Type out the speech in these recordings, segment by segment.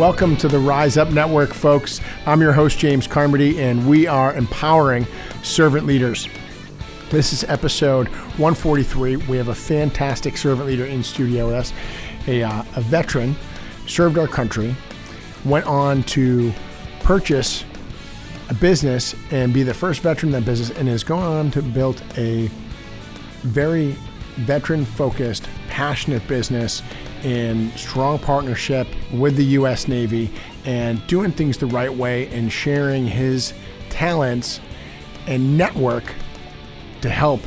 Welcome to the Rise Up Network, folks. I'm your host, James Carmody, and we are empowering servant leaders. This is episode 143. We have a fantastic servant leader in studio with us, a, uh, a veteran, served our country, went on to purchase a business and be the first veteran in that business, and has gone on to build a very veteran focused, passionate business in strong partnership with the U.S. Navy and doing things the right way and sharing his talents and network to help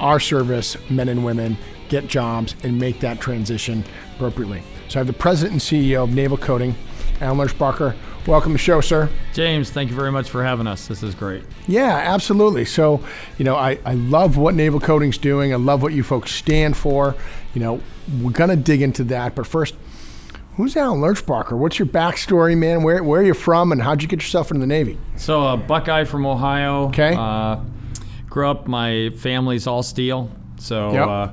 our service men and women get jobs and make that transition appropriately. So I have the president and CEO of Naval Coating, Alan Lerchbacher. Welcome to the show, sir. James, thank you very much for having us. This is great. Yeah, absolutely. So, you know, I, I love what Naval Coating's doing. I love what you folks stand for. You know, we're going to dig into that. But first, who's Alan Lerchbacher? What's your backstory, man? Where, where are you from and how'd you get yourself into the Navy? So, a Buckeye from Ohio. Okay. Uh, grew up, my family's all steel. So, Yep. uh,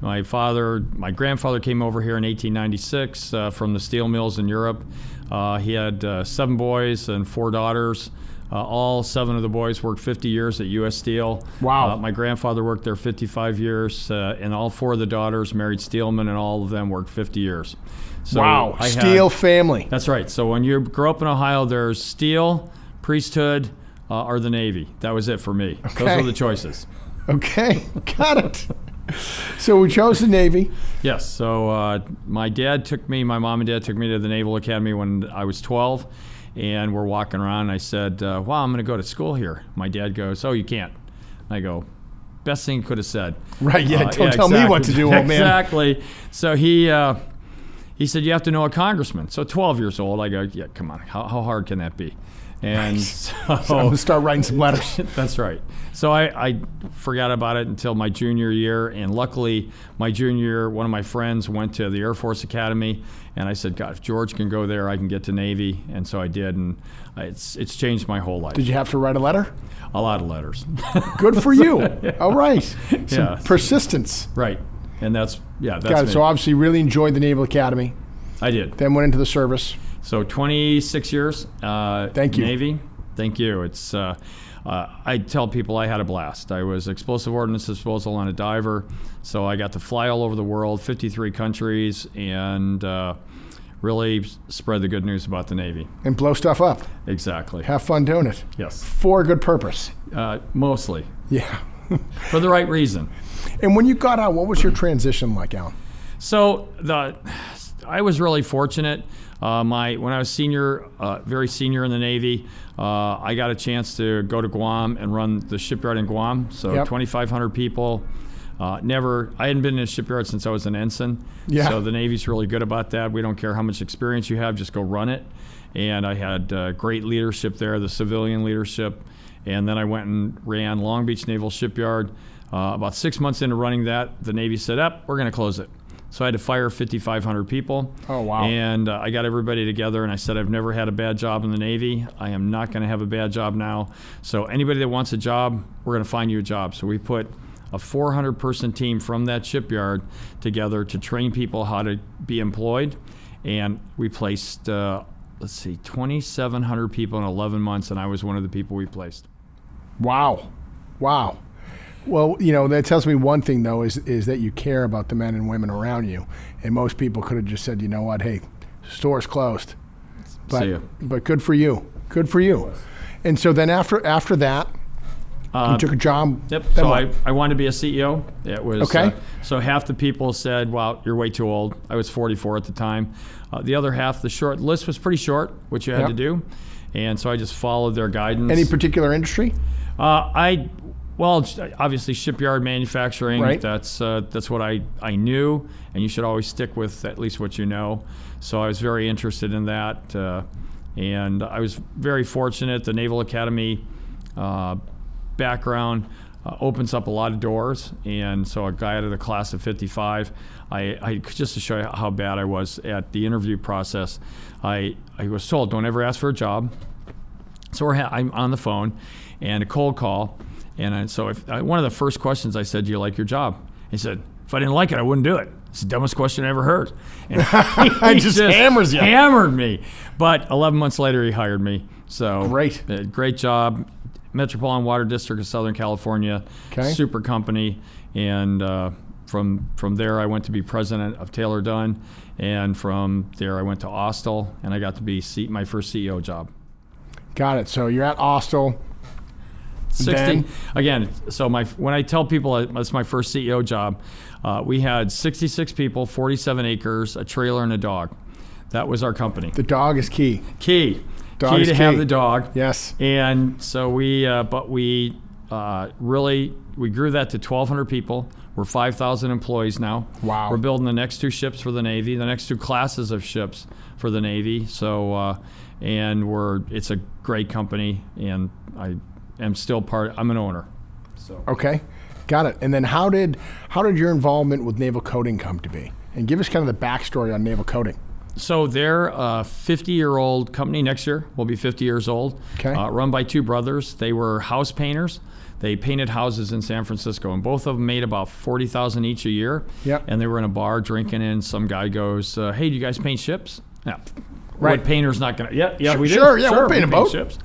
my father, my grandfather came over here in 1896 uh, from the steel mills in Europe. Uh, he had uh, seven boys and four daughters. Uh, all seven of the boys worked 50 years at U.S. Steel. Wow. Uh, my grandfather worked there 55 years, uh, and all four of the daughters married steelmen, and all of them worked 50 years. So wow, I had- steel family. that's right. So when you grow up in Ohio, there's steel, priesthood, uh, or the Navy. That was it for me. Those were the choices. Okay, got it. So we chose the Navy. Yes. So uh, my dad took me, my mom and dad took me to the Naval Academy when I was 12, and we're walking around. And I said, uh, "Wow, I'm going to go to school here." My dad goes, "Oh, you can't." I go, "Best thing he could have said." Right, yeah, Uh, don't tell me what to do, old man. Exactly. So he uh, he said you have to know a congressman. So 12 years old, I go, yeah, come on, how, how hard can that be? And so, I'm going to start writing some letters. that's right. So I, I forgot about it until my junior year, and luckily, my junior year, one of my friends went to the Air Force Academy, and I said, God, if George can go there, I can get to Navy, and so I did, and it's it's changed my whole life. Did you have to write a letter? A lot of letters. Good for you. All right. Some Yes. persistence. right, and that's yeah, that's Got it. me. So obviously, really enjoyed the Naval Academy. I did. Then went into the service. So 26 years. Uh, Thank you. Navy. Thank you. It's. Uh, uh, I tell people I had a blast. I was explosive ordnance disposal on a diver, so I got to fly all over the world, 53 countries, and uh, really spread the good news about the Navy. and blow stuff up. Exactly. Have fun doing it Yes. for a good purpose. Uh, mostly Yeah. for the right reason. And when you got out, what was your transition like, Alan? So the, I was really fortunate. Uh, my when I was senior, uh, very senior in the Navy, uh, I got a chance to go to Guam and run the shipyard in Guam. So Yep. 2,500 people. Uh, never, I hadn't been in a shipyard since I was an ensign. Yeah. So the Navy's really good about that. We don't care how much experience you have, just go run it. And I had uh, great leadership there, the civilian leadership. And then I went and ran Long Beach Naval Shipyard. Uh, about six months into running that, the Navy said, "Up, we're going to close it." So I had to fire 5,500 people. Oh, wow. And uh, I got everybody together, and I said, "I've never had a bad job in the Navy. I am not going to have a bad job now. So anybody that wants a job, we're going to find you a job." So we put a 400 person team from that shipyard together to train people how to be employed. And we placed, uh, let's see, 2,700 people in 11 months, and I was one of the people we placed. Wow. Wow. Well, you know, that tells me one thing, though, is, is that you care about the men and women around you. And most people could have just said, you know what, hey, store's closed. But, but good for you. Good for you. And so then after after that, you took a job. Yep. So what? I, I wanted to be a CEO. It was Okay. uh, so half the people said, "Well, you're way too old." I was 44 at the time. Uh, the other half, the short list was pretty short, which you had Yep. to do, and so I just followed their guidance. Any particular industry? Uh, I, well, obviously shipyard manufacturing. Right. That's uh, that's what I I knew, and you should always stick with at least what you know. So I was very interested in that, uh, and I was very fortunate. The Naval Academy uh, background uh, opens up a lot of doors, and so a guy out of the class of '55. I, I just to show you how bad I was at the interview process. I I was told don't ever ask for a job. So we're ha- I'm on the phone, and a cold call, and I, so if, I, one of the first questions I said, "Do you like your job?" He said, "If I didn't like it, I wouldn't do it." It's the dumbest question I ever heard. And he just hammers you. Hammered me. But 11 months later, he hired me. So Great. uh, great job. Metropolitan Water District of Southern California, Okay. super company, and uh, from from there I went to be president of Taylor Dunn, and from there I went to Austal, and I got to be C- my first CEO job. Got it. So you're at Austal. 60 Then? again so my when i tell people that's my first ceo job uh, we had 66 people 47 acres a trailer and a dog that was our company The dog is key. key Dog key is to have the dog Yes. and so we uh, but we uh, really we grew that to 1200 people we're 5000 employees now Wow. we're building the next two ships for the navy the next two classes of ships for the navy so uh, and we're it's a great company and i am still part i'm an owner so Okay. Got it. And then how did how did your involvement with naval coating come to be? And give us kind of the backstory on naval coating. So they're a 50 year old company next year. will be 50 years old. Okay. Uh, run by two brothers. They were house painters. They painted houses in San Francisco, and both of them made about 40,000 each a year. Yep. And they were in a bar drinking, and some guy goes, uh, "Hey, do you guys paint ships?" Yeah. Right. What painter's not gonna? Yeah, yeah, we do. sure, yeah, we're painting we boat. ships.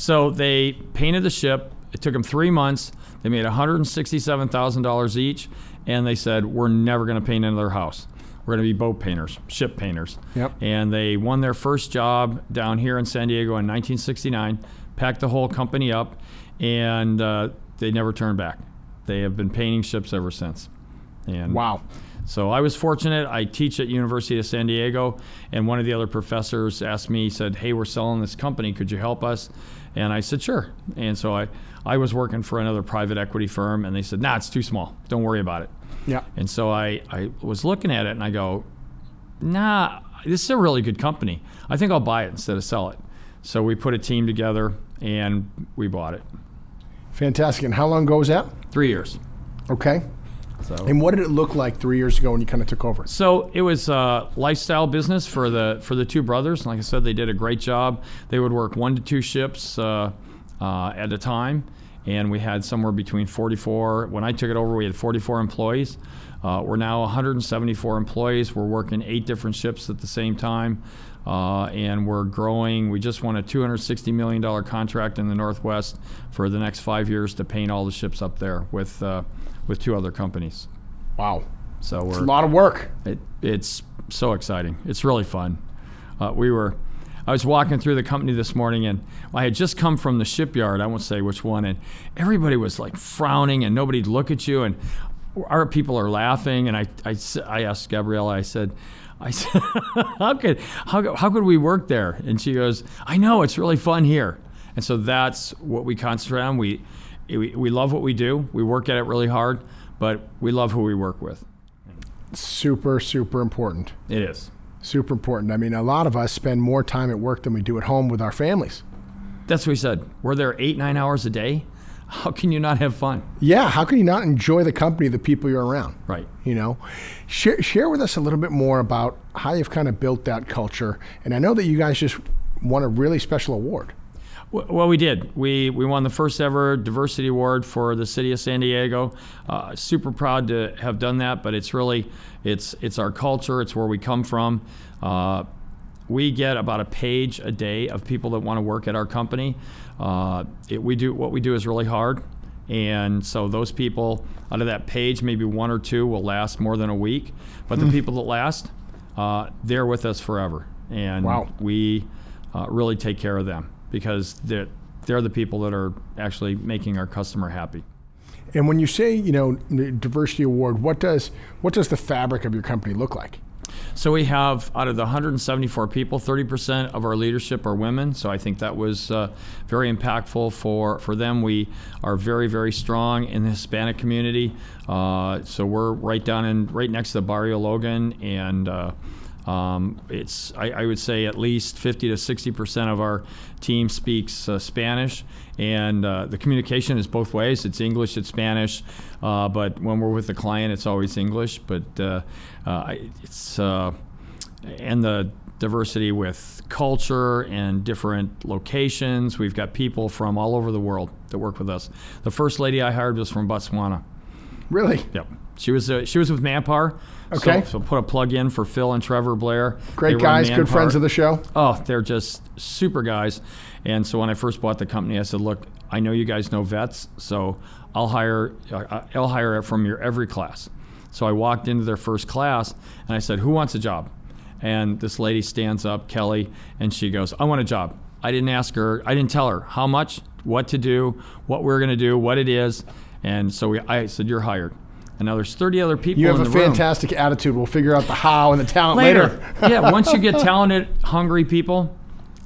So they painted the ship. It took them three months. They made $167,000 each, and they said, "We're never going to paint another house. We're going to be boat painters, ship painters." Yep. And they won their first job down here in San Diego in 1969. Packed the whole company up, and uh, they never turned back. They have been painting ships ever since. And Wow. so I was fortunate. I teach at University of San Diego, and one of the other professors asked me, he said, "Hey, we're selling this company. Could you help us?" And I said, "Sure." And so I, I was working for another private equity firm, and they said, "Nah, it's too small. Don't worry about it." Yeah. And so I, I was looking at it, and I go, "Nah, this is a really good company. I think I'll buy it instead of sell it." So we put a team together, and we bought it. Fantastic. And how long ago was that? Three years. Okay. So. And what did it look like three years ago when you kind of took over? So it was a lifestyle business for the for the two brothers. Like I said, they did a great job. They would work one to two ships uh, uh, at a time, and we had somewhere between 44. When I took it over, we had 44 employees. Uh, we're now 174 employees. We're working eight different ships at the same time, uh, and we're growing. We just won a 260 million dollar contract in the Northwest for the next five years to paint all the ships up there with uh, with two other companies. Wow. So we're It's a lot of work. it, it's so exciting. It's really fun. Uh, we were, I was walking through the company this morning, and I had just come from the shipyard. I won't say which one, and everybody was like frowning, and nobody'd look at you, and our people are laughing. And I, I, I asked Gabriella, I said, I said, how could, how, how could we work there? And she goes, I know, it's really fun here. And so that's what we concentrate on. We, we, we love what we do. We work at it really hard, but we love who we work with. Super, super important. It is. Super important. I mean, a lot of us spend more time at work than we do at home with our families. That's what he said. We're there eight, nine hours a day. How can you not have fun? Yeah. How can you not enjoy the company of the people you're around? Right. You know, share, share with us a little bit more about how you've kind of built that culture. And I know that you guys just won a really special award. Well, we did. We we won the first ever diversity award for the city of San Diego. Uh, super proud to have done that. But it's really it's it's our culture. It's where we come from. Uh, we get about a page a day of people that want to work at our company. Uh, it, we do what we do is really hard, and so those people out of that page, maybe one or two will last more than a week. But the people that last, uh, they're with us forever, and Wow. we uh, really take care of them because they're they're the people that are actually making our customer happy. And when you say, you know, diversity award, what does what does the fabric of your company look like? So we have out of the 174 people, 30% of our leadership are women. So I think that was uh, very impactful for, for them. We are very very strong in the Hispanic community. Uh, so we're right down in right next to the Barrio Logan, and uh, um, it's I, I would say at least 50 to 60 percent of our team speaks uh, Spanish, and uh, the communication is both ways. It's English, it's Spanish, uh, but when we're with the client, it's always English. But uh, uh, it's uh, and the diversity with culture and different locations. We've got people from all over the world that work with us. The first lady I hired was from Botswana. Really? Yep. She was uh, she was with Manpower Okay. So, so put a plug in for Phil and Trevor Blair. Great guys, good friends of the show. Oh, they're just super guys. And so when I first bought the company, I said, "Look, I know you guys know vets, so I'll hire uh, I'll hire it from your every class." So I walked into their first class and I said, "Who wants a job?" And this lady stands up, Kelly, and she goes, "I want a job." I didn't ask her. I didn't tell her how much, what to do, what we're going to do, what it is. And so we, I said, "You're hired." And now there's 30 other people You have in a the room fantastic attitude. We'll figure out the how and the talent later. later. yeah, once you get talented, hungry people,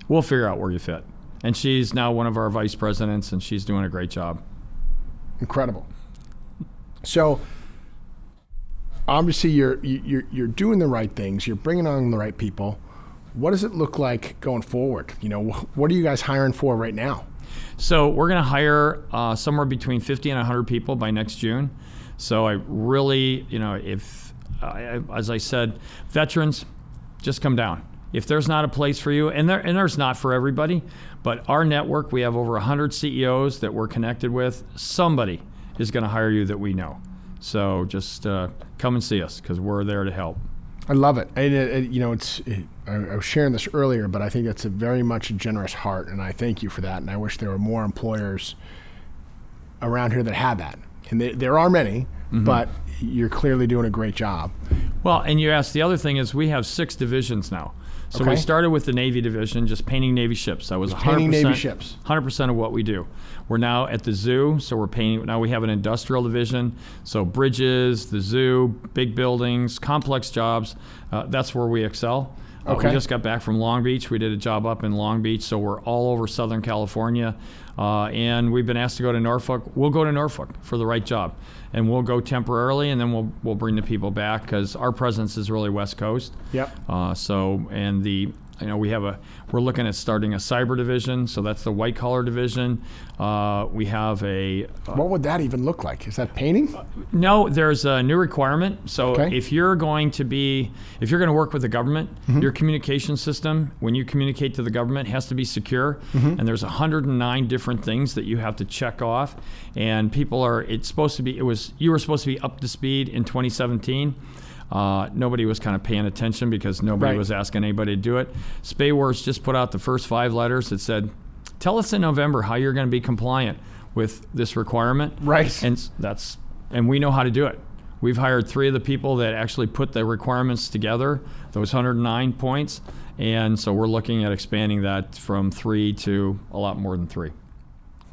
we'll figure out where you fit. And she's now one of our vice presidents, and she's doing a great job. Incredible. So obviously you're you're you're doing the right things. You're bringing on the right people. What does it look like going forward? You know, what are you guys hiring for right now? So we're going to hire uh, somewhere between 50 and 100 people by next June. So I really, you know, if, I as I said, veterans, just come down. If there's not a place for you, and there and there's not for everybody, but our network, we have over 100 CEOs that we're connected with. Somebody is going to hire you that we know. So just uh, come and see us because we're there to help. I love it. And it, it, you know, it's it, I, I was sharing this earlier, but I think that's a very much a generous heart, and I thank you for that. And I wish there were more employers around here that had that. And there, there are many, but you're clearly doing a great job. Well, and you asked the other thing is we have six divisions now. So Okay. we started with the Navy division, just painting Navy ships. That was 100%, painting Navy ships. 100% of what we do. We're now at the zoo, so we're painting. Now we have an industrial division, so bridges, the zoo, big buildings, complex jobs. Uh, that's where we excel. Uh, Okay. we just got back from Long Beach. We did a job up in Long Beach, so we're all over Southern California. Uh, and we've been asked to go to Norfolk. We'll go to Norfolk for the right job, and we'll go temporarily, and then we'll we'll bring the people back because our presence is really West Coast. Yep. Uh, so and the you know we have a we're looking at starting a cyber division, so that's the white collar division. Uh, we have a uh, What would that even look like? Is that painting? no, there's a new requirement. So Okay. if you're going to be, if you're going to work with the government, mm-hmm. your communication system, when you communicate to the government, has to be secure. Mm-hmm. And there's 109 different things that you have to check off. And people are, it's supposed to be, it was, you were supposed to be up to speed in 2017. Uh, nobody was kind of paying attention because nobody Right. was asking anybody to do it. SPAWAR's just put out the first five letters that said, "Tell us in November how you're going to be compliant with this requirement." Right. and that's and we know how to do it. We've hired three of the people that actually put the requirements together, those 109 points, and so we're looking at expanding that from three to a lot more than three.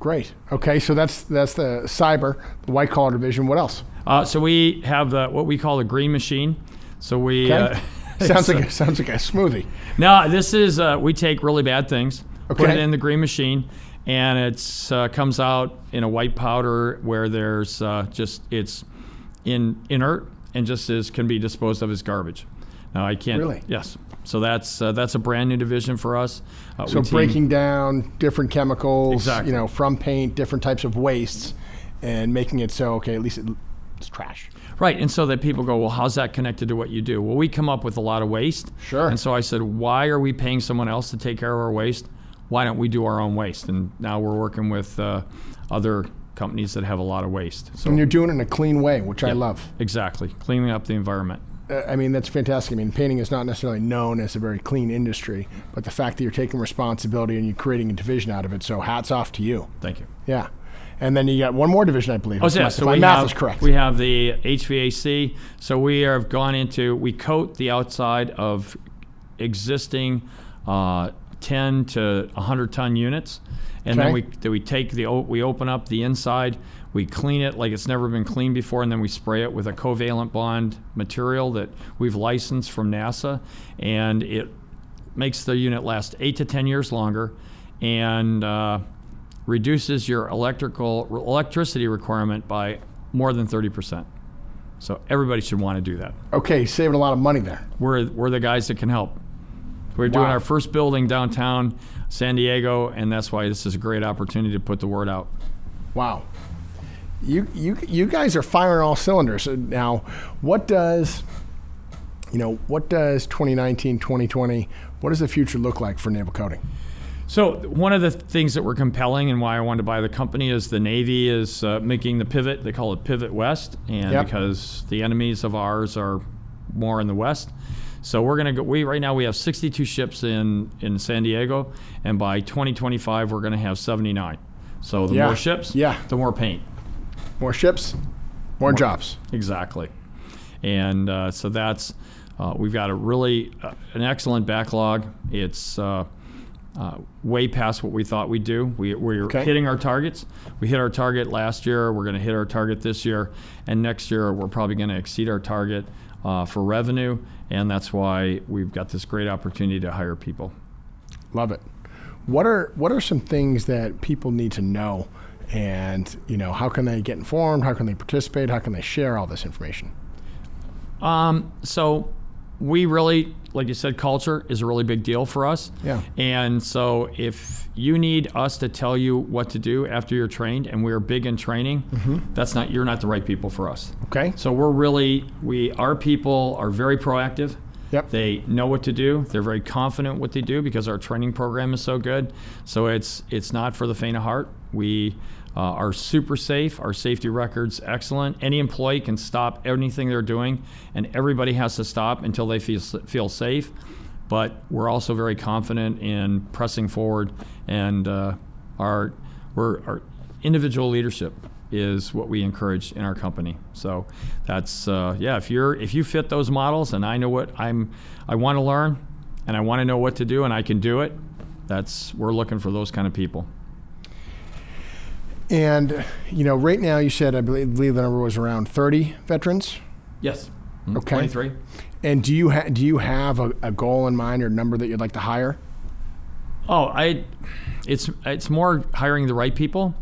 Great. Okay, so that's that's the cyber, the white collar division. What else? Uh, so we have the, what we call the green machine. So we Okay. uh, sounds like a, sounds like a smoothie. Now, this is uh, we take really bad things, put it in the green machine, and it's uh, comes out in a white powder where there's uh, just it's in inert and just is can be disposed of as garbage. Now I can't. Really? Yes. So that's uh, that's a brand new division for us. Uh, So breaking down different chemicals, Exactly. you know, from paint, different types of wastes, and making it so okay, at least it, it's trash. Right, and so that people go, well, how's that connected to what you do? Well, we come up with a lot of waste. Sure. And so I said, why are we paying someone else to take care of our waste? Why don't we do our own waste? And now we're working with uh, other companies that have a lot of waste. So And you're doing it in a clean way, which I love. exactly, cleaning up the environment. I mean, that's fantastic. I mean, painting is not necessarily known as a very clean industry, but the fact that you're taking responsibility and you're creating a division out of it, so hats off to you. Thank you. Yeah. And then you got one more division, I believe. Oh, yeah. So my math have, is correct. We have the HVAC. So we have gone into we coat the outside of existing uh, 10 to 100 ton units, and then we then we take the we open up the inside. We clean it like it's never been cleaned before, and then we spray it with a covalent bond material that we've licensed from NASA, and it makes the unit last eight to ten years longer, and uh, reduces your electrical electricity requirement by more than thirty percent. So everybody should want to do that. okay, saving a lot of money there. We're we're the guys that can help. We're doing Wow. our first building downtown San Diego, and that's why this is a great opportunity to put the word out. Wow. You you you guys are firing all cylinders. Now, what does you know, what does 2019, 2020, what does the future look like for naval coating? So one of the things that were compelling and why I wanted to buy the company is the Navy is uh, making the pivot. They call it Pivot West, and Yep. because the enemies of ours are more in the west. So we're gonna go. We right now we have 62 ships in in San Diego, and by 2025 we're gonna have 79. So the Yeah. more ships, Yeah. the more paint. More ships, more, jobs. Exactly. And uh, so that's, uh, we've got a really, uh, an excellent backlog. It's uh, uh, way past what we thought we'd do. We, we're Okay. hitting our targets. We hit our target last year. We're going to hit our target this year. And next year, we're probably going to exceed our target uh, for revenue. And that's why we've got this great opportunity to hire people. Love it. What are what are some things that people need to know, and you know how can they get informed? How can they participate? How can they share all this information? Um, so we really, like you said, culture is a really big deal for us. Yeah. And so if you need us to tell you what to do after you're trained, and we're big in training, mm-hmm. that's not you're not the right people for us. Okay. So we're really we our people are very proactive. Yep. They know what to do. They're very confident what they do because our training program is so good. So it's it's not for the faint of heart. We uh, are super safe. Our safety record's excellent. Any employee can stop anything they're doing, and everybody has to stop until they feel feel safe. But we're also very confident in pressing forward, and uh, our our individual leadership is what we encourage in our company. So that's uh, yeah. If you're if you fit those models, and I know what I'm, I want to learn, and I want to know what to do, and I can do it. That's we're looking for those kind of people. And you know, right now you said I believe, believe the number was around 30 veterans. Yes. Okay. Twenty three. And do you ha- do you have a, a goal in mind or number that you'd like to hire? Oh, I, it's it's more hiring the right people,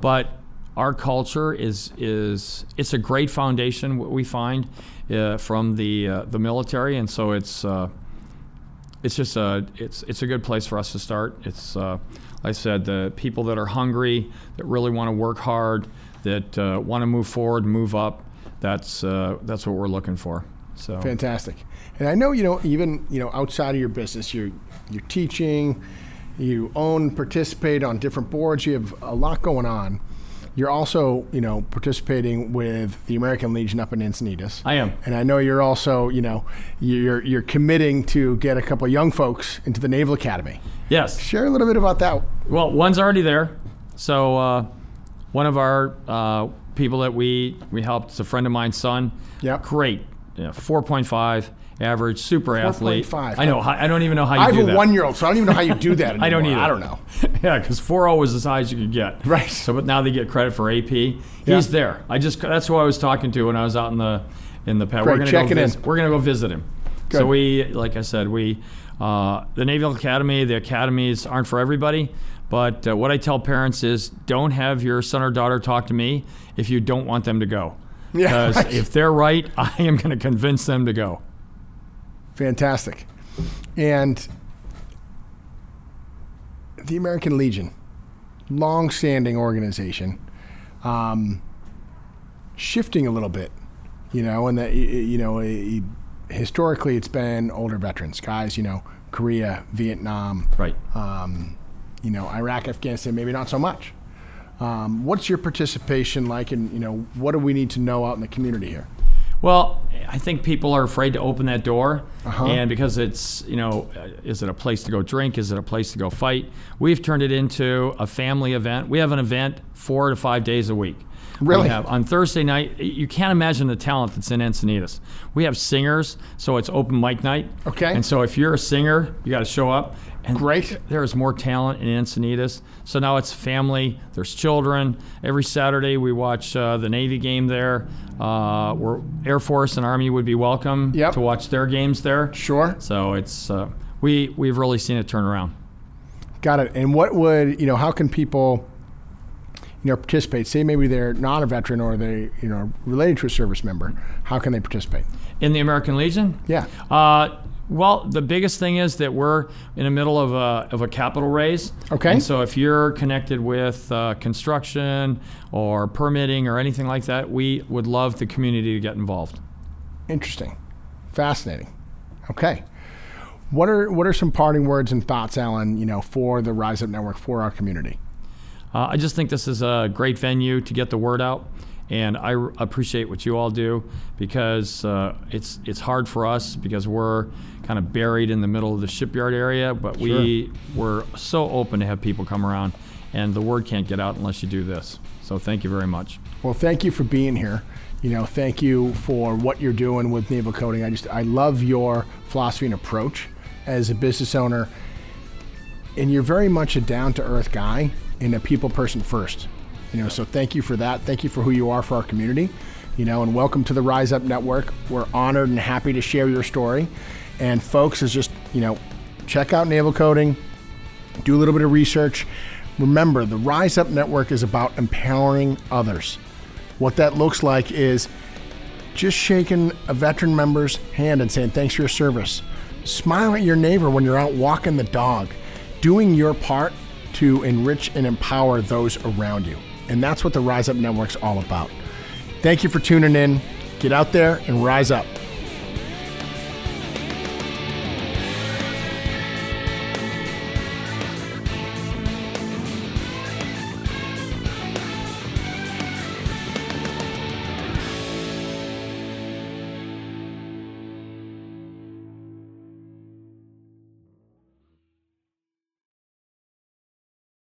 but our culture is is it's a great foundation. What we find uh, from the uh, the military, and so it's uh, it's just a it's it's a good place for us to start. It's uh, like I said, the people that are hungry, that really want to work hard, that uh, want to move forward, move up. That's uh, that's what we're looking for. So Fantastic. And I know you know even you know outside of your business, you're you're teaching, you own, participate on different boards. You have a lot going on. You're also you know participating with the American Legion up in Encinitas. I am. And I know you're also you know you're you're committing to get a couple of young folks into the Naval Academy. Yes. Share a little bit about that. Well, one's already there. So uh, one of our uh, people that we we helped is a friend of mine's son. Yeah. Great. Yeah, 4.5 average, super athlete. 4.5. I know. I don't even know how you I have do a that. one-year-old, so I don't even know how you do that. I don't either. I don't know. yeah, because 4.0 was as high as you could get. Right. So, but now they get credit for AP. He's Yeah. there. I just that's who I was talking to when I was out in the in the pad. Great, We're gonna checking go in. We're gonna go visit him. Good. So we, like I said, we uh, the Naval Academy. The academies aren't for everybody. But uh, what I tell parents is, don't have your son or daughter talk to me if you don't want them to go. Yeah, Because right. if they're right, I am going to convince them to go. Fantastic. And the American Legion, long-standing organization, um, shifting a little bit, you know, and that you know, historically it's been older veterans, guys, you know, Korea, Vietnam, Right. um, you know, Iraq, Afghanistan, maybe not so much. Um, what's your participation like, and you know, what do we need to know out in the community here? Well, I think people are afraid to open that door, Uh-huh. and because it's you know, uh, is it a place to go drink? Is it a place to go fight? We've turned it into a family event. We have an event four to five days a week. Really? We have on Thursday night. You can't imagine the talent that's in Encinitas. We have singers, so it's open mic night. Okay. And so if you're a singer, you got to show up. And Great. There is more talent in Encinitas. So now it's family. There's children. Every Saturday we watch uh, the Navy game there. Uh, where Air Force and Army would be welcome Yep. to watch their games there. Sure. So it's uh, we we've really seen it turn around. Got it. And what would you know? How can people, you know, participate? Say maybe they're not a veteran or they, you know, related to a service member. How can they participate? In the American Legion, Yeah. Uh, well, the biggest thing is that we're in the middle of a, of a capital raise. Okay. And so if you're connected with uh, construction or permitting or anything like that, we would love the community to get involved. Interesting. Fascinating. Okay. What are what are some parting words and thoughts, Alan? You know, for the Rise Up Network for our community. Uh, I just think this is a great venue to get the word out. And I r- appreciate what you all do because uh, it's it's hard for us because we're kind of buried in the middle of the shipyard area, but we we're so open to have people come around, and the word can't get out unless you do this. So thank you very much. Well, thank you for being here. You know, thank you for what you're doing with Naval Coating. I just I love your philosophy and approach as a business owner, and you're very much a down to earth guy and a people person first. You know, so thank you for that. Thank you for who you are for our community. You know, and welcome to the Rise Up Network. We're honored and happy to share your story. And folks, is just you know, check out Naval Coating, do a little bit of research. Remember, the Rise Up Network is about empowering others. What that looks like is just shaking a veteran member's hand and saying, Thanks for your service. Smile at your neighbor when you're out walking the dog, doing your part to enrich and empower those around you. And that's what the Rise Up Network's all about. Thank you for tuning in. Get out there and rise up.